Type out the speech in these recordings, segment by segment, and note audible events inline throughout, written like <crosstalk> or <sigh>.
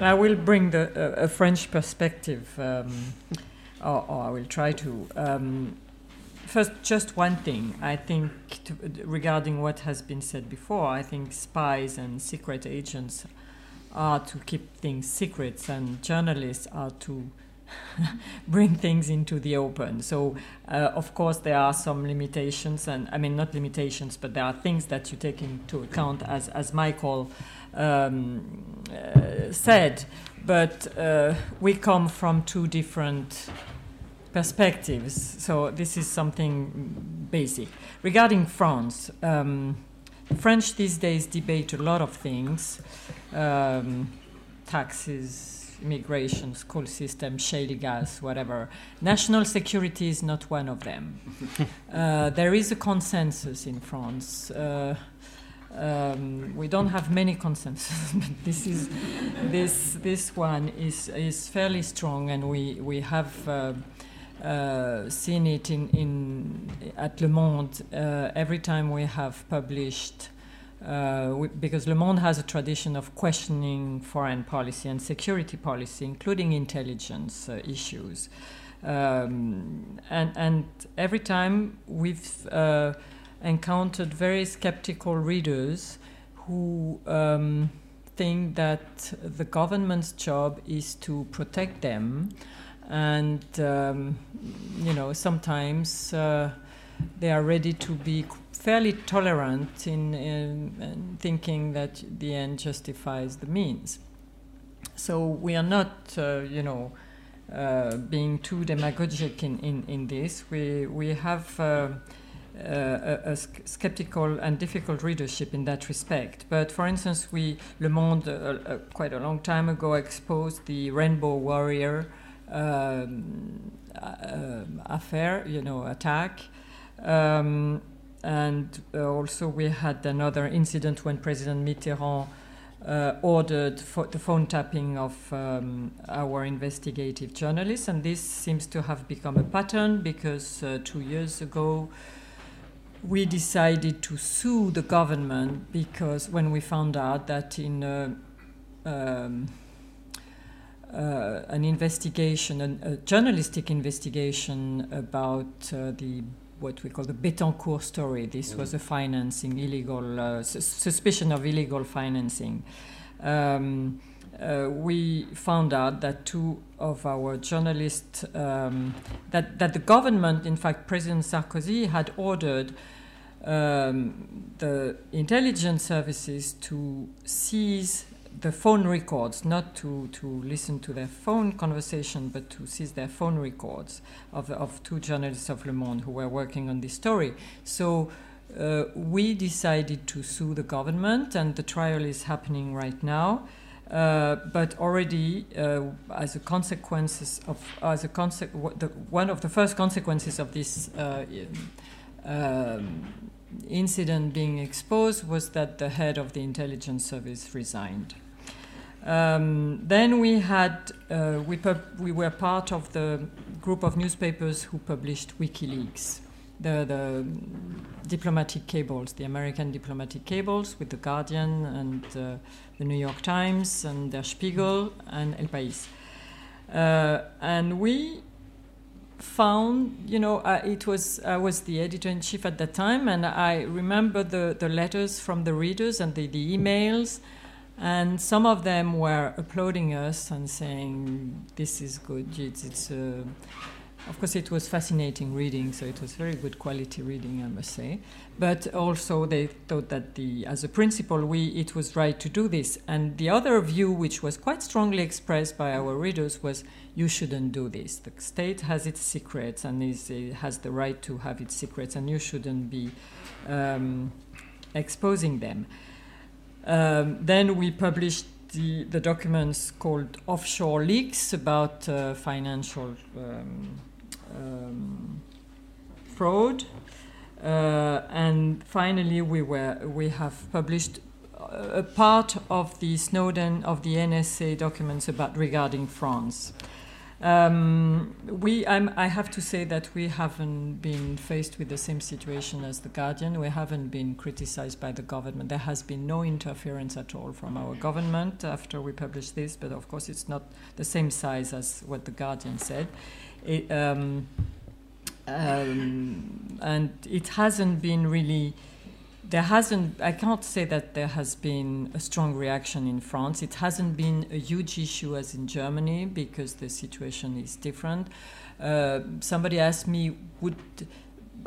I will bring the, uh, a French perspective, um, or, or, I will try to. Um, first, just one thing. I think to, regarding what has been said before, I think spies and secret agents are to keep things secrets, and journalists are to <laughs> bring things into the open. So, uh, of course, there are some limitations, and I mean, not limitations, but there are things that you take into account, as, as Michael um, uh, said. But uh, we come from two different perspectives, so this is something basic. Regarding France, um, French these days debate a lot of things um, taxes immigration, school system, shale gas, whatever. National security is not one of them. <laughs> uh, there is a consensus in France. Uh, um, we don't have many consensus, <laughs> but this is this this one is is fairly strong, and we we have. Uh, uh, seen it in, in at Le Monde uh, every time we have published uh, we, because Le Monde has a tradition of questioning foreign policy and security policy, including intelligence uh, issues. Um, and, and every time we've uh, encountered very skeptical readers who um, think that the government's job is to protect them. And, um, you know, sometimes uh, they are ready to be fairly tolerant in, in, in, thinking that the end justifies the means. So we are not, uh, you know, uh, being too demagogic in, in, in this. We, we have uh, a, a, skeptical and difficult readership in that respect. But for instance, we, Le Monde, uh, uh, quite a long time ago, exposed the Rainbow Warrior um, uh, affair, you know, attack. Um, and uh, also, we had another incident when President Mitterrand uh, ordered the phone tapping of um, our investigative journalists. And this seems to have become a pattern because uh, two years ago, we decided to sue the government because when we found out that in uh, um, uh, an investigation, an, a journalistic investigation about uh, the what we call the Bettencourt story. This mm. was a financing illegal uh, su- suspicion of illegal financing. Um, uh, we found out that two of our journalists, um, that, that the government, in fact, President Sarkozy had ordered um, the intelligence services to seize the phone records, not to, to listen to their phone conversation, but to seize their phone records of, of two journalists of Le Monde who were working on this story. So uh, we decided to sue the government, and the trial is happening right now. Uh, but already, uh, as a consequences of as a conse- the, one of the first consequences of this uh, um, incident being exposed was that the head of the intelligence service resigned. Um, then we had uh, we, pub- we were part of the group of newspapers who published WikiLeaks, the, the diplomatic cables, the American diplomatic cables with the Guardian and uh, the New York Times and Der Spiegel and El País. Uh, and we found, you know, uh, it was I was the editor in chief at that time, and I remember the, the letters from the readers and the, the emails and some of them were applauding us and saying, "This is good. It's, it's uh, of course it was fascinating reading, so it was very good quality reading, I must say. But also they thought that the, as a principle, we it was right to do this. And the other view, which was quite strongly expressed by our readers, was you shouldn't do this. The state has its secrets and is, has the right to have its secrets, and you shouldn't be um, exposing them. Um, then we published the, the, documents called Offshore Leaks about uh, financial um, um, fraud. Uh, and finally, we, were, we have published a part of the Snowden of the NSA documents about regarding France. Um, we, I'm, I have to say that we haven't been faced with the same situation as the Guardian. We haven't been criticized by the government. There has been no interference at all from our government after we published this, but of course it's not the same size as what the Guardian said. It, um, um, and it hasn't been really there hasn't i can't say that there has been a strong reaction in france. It hasn't been a huge issue as in germany because the situation is different. Uh, somebody asked me would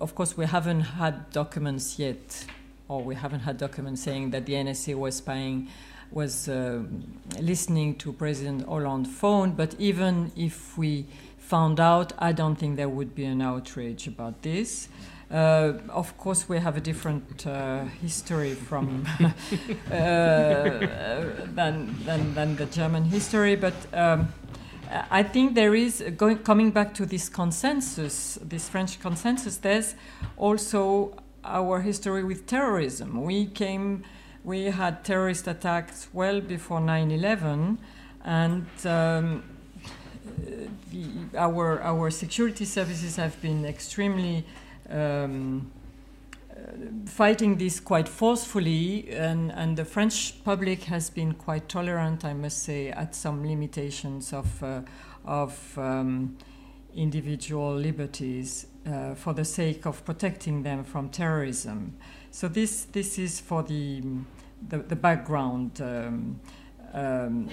of course we haven't had documents yet or we haven't had documents saying that the nsa was spying was uh, listening to president hollande's phone but even if we found out i don't think there would be an outrage about this uh, of course, we have a different uh, history from <laughs> uh, than, than, than the German history, but um, I think there is going coming back to this consensus, this French consensus. There's also our history with terrorism. We came, we had terrorist attacks well before 9/11, and. Um, the, our our security services have been extremely um, fighting this quite forcefully, and, and the French public has been quite tolerant, I must say, at some limitations of, uh, of um, individual liberties uh, for the sake of protecting them from terrorism. So this, this is for the, the, the background. Um, um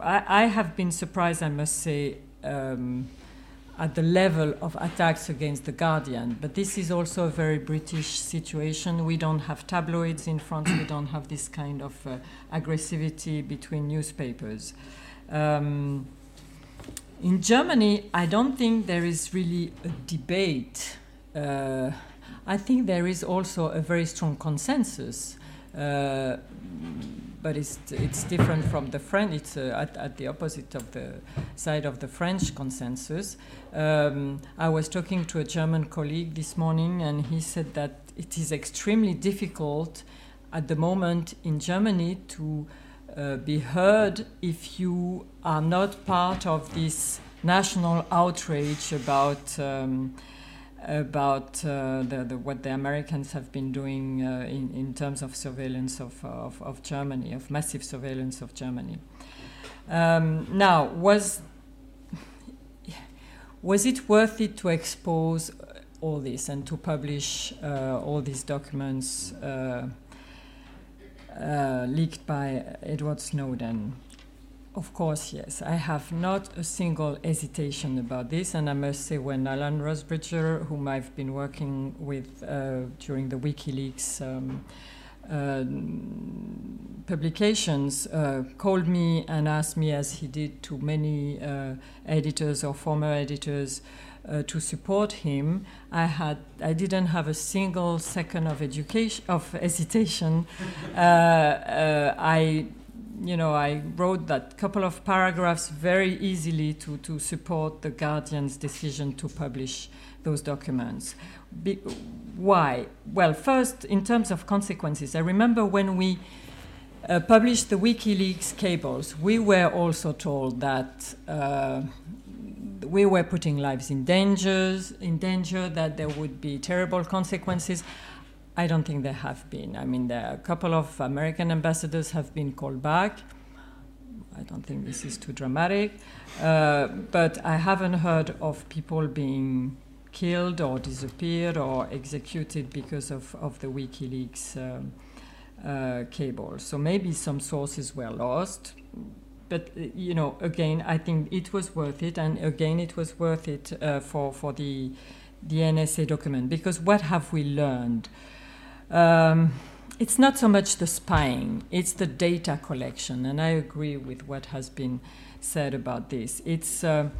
I, I, have been surprised, I must say, um, at the level of attacks against the Guardian. But this is also a very British situation. We don't have tabloids in France. we don't have this kind of uh, aggressivity between newspapers. Um, in Germany, I don't think there is really a debate. Uh, I think there is also a very strong consensus. Uh, but it's, it's different from the French. It's uh, at, at the opposite of the side of the French consensus. Um, I was talking to a German colleague this morning, and he said that it is extremely difficult at the moment in Germany to uh, be heard if you are not part of this national outrage about. Um, about uh, the, the, what the Americans have been doing uh, in, in terms of surveillance of, of, of, Germany, of massive surveillance of Germany. Um, now, was, was it worth it to expose all this and to publish uh, all these documents uh, leaked by Edward Snowden? Of course, yes. I have not a single hesitation about this, and I must say, when Alan Rusbridger, whom I've been working with uh, during the WikiLeaks um, uh, publications, uh, called me and asked me, as he did to many uh, editors or former editors, uh, to support him. I had, I didn't have a single second of education of <laughs> hesitation. Uh, I you know, I wrote that couple of paragraphs very easily to, to support the Guardian's decision to publish those documents. Be, why? Well, first, in terms of consequences, I remember when we uh, published the WikiLeaks cables, we were also told that uh, we were putting lives in dangers, in danger, that there would be terrible consequences. I don't think there have been. I mean, a couple of American ambassadors have been called back. I don't think this is too dramatic, uh, but I haven't heard of people being killed or disappeared or executed because of, of the WikiLeaks um, uh, cable. So maybe some sources were lost, but uh, you know, again, I think it was worth it, and again, it was worth it uh, for for the the NSA document because what have we learned? Um, it's not so much the spying, it's the data collection. And I agree with what has been said about this. It's uh,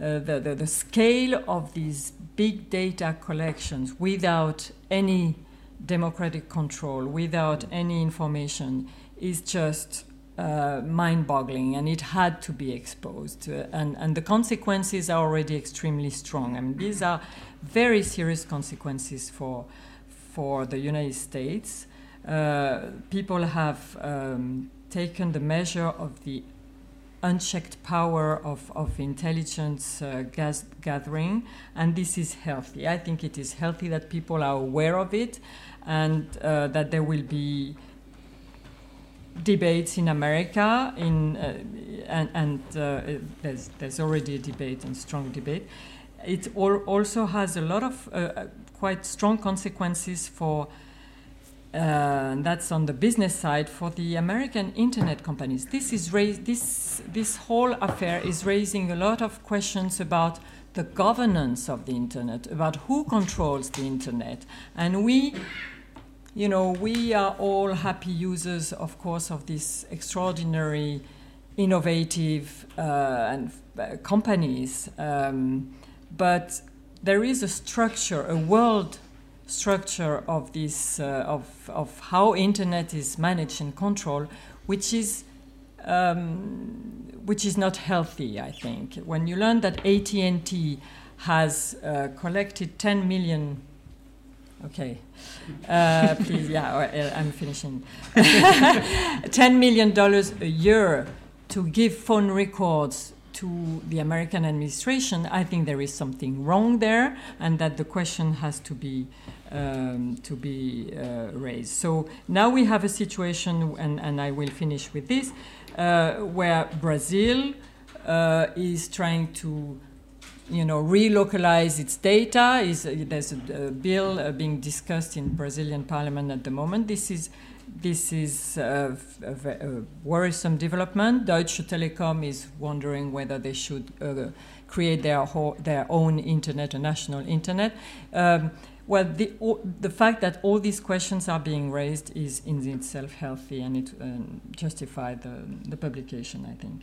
uh, the, the, the, scale of these big data collections without any democratic control, without any information, is just uh, mind boggling and it had to be exposed. Uh, and, and the consequences are already extremely strong. I mean, these are very serious consequences for for the United States, uh, people have um, taken the measure of the unchecked power of, of intelligence uh, gas gathering, and this is healthy. I think it is healthy that people are aware of it and uh, that there will be debates in America, in, uh, and, and uh, there's, there's already a debate and strong debate. It also has a lot of uh, quite strong consequences for uh, that's on the business side for the American internet companies. This is this this whole affair is raising a lot of questions about the governance of the internet, about who controls the internet, and we. You know, we are all happy users, of course, of this extraordinary, innovative uh, and uh, companies. Um, but there is a structure, a world structure of this uh, of of how internet is managed and controlled, which is um, which is not healthy. I think when you learn that AT and T has uh, collected 10 million. Okay, uh, please. Yeah, uh, I'm finishing. <laughs> 10 million dollars a year to give phone records to the American administration, I think there is something wrong there, and that the question has to be um, to be uh, raised. So now we have a situation, and, and I will finish with this, uh, where Brazil uh, is trying to you know, relocalize its data. Is uh, there's a, a bill uh, being discussed in Brazilian parliament at the moment. This is this is a, a, a, worrisome development. Deutsche Telekom is wondering whether they should uh, create their, ho- their own internet, a national internet. Um, well, the, the fact that all these questions are being raised is in itself healthy and it um, justified the, the publication, I think.